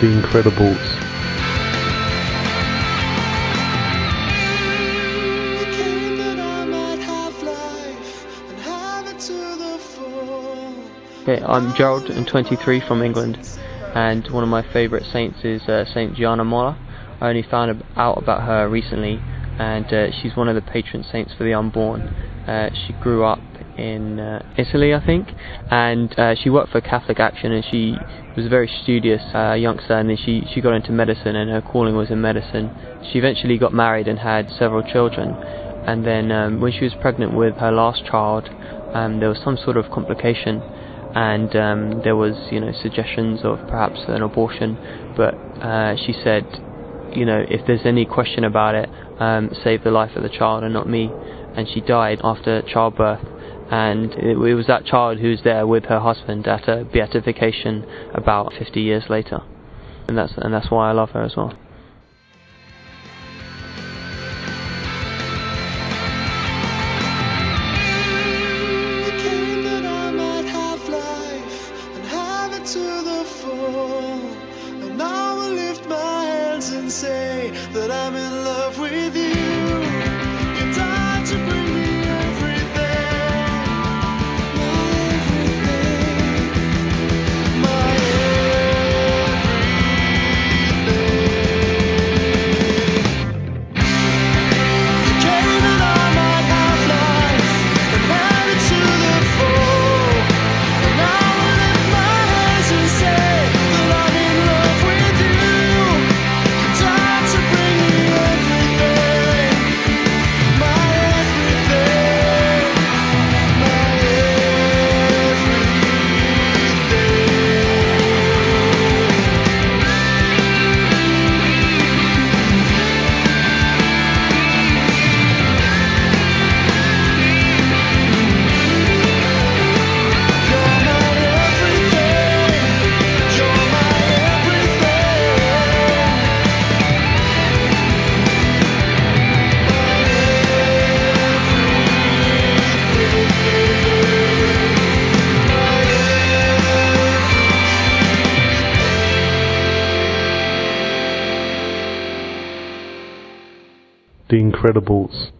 The Incredibles. Okay, I'm Gerald, and 23 from England, and one of my favourite saints is uh, Saint Gianna Molla. I only found out about her recently, and uh, she's one of the patron saints for the unborn. Uh, she grew up in uh, Italy, I think, and uh, she worked for Catholic Action, and she was a very studious uh, youngster, and then she, she got into medicine, and her calling was in medicine. She eventually got married and had several children, and then um, when she was pregnant with her last child, um, there was some sort of complication and um, there was you know suggestions of perhaps an abortion, but uh, she said, you know, if there's any question about it, um, save the life of the child and not me. And she died after childbirth, and it, it was that child who was there with her husband at a beatification about 50 years later, and that's and that's why I love her as well. say that I'm in love with you. The Incredibles.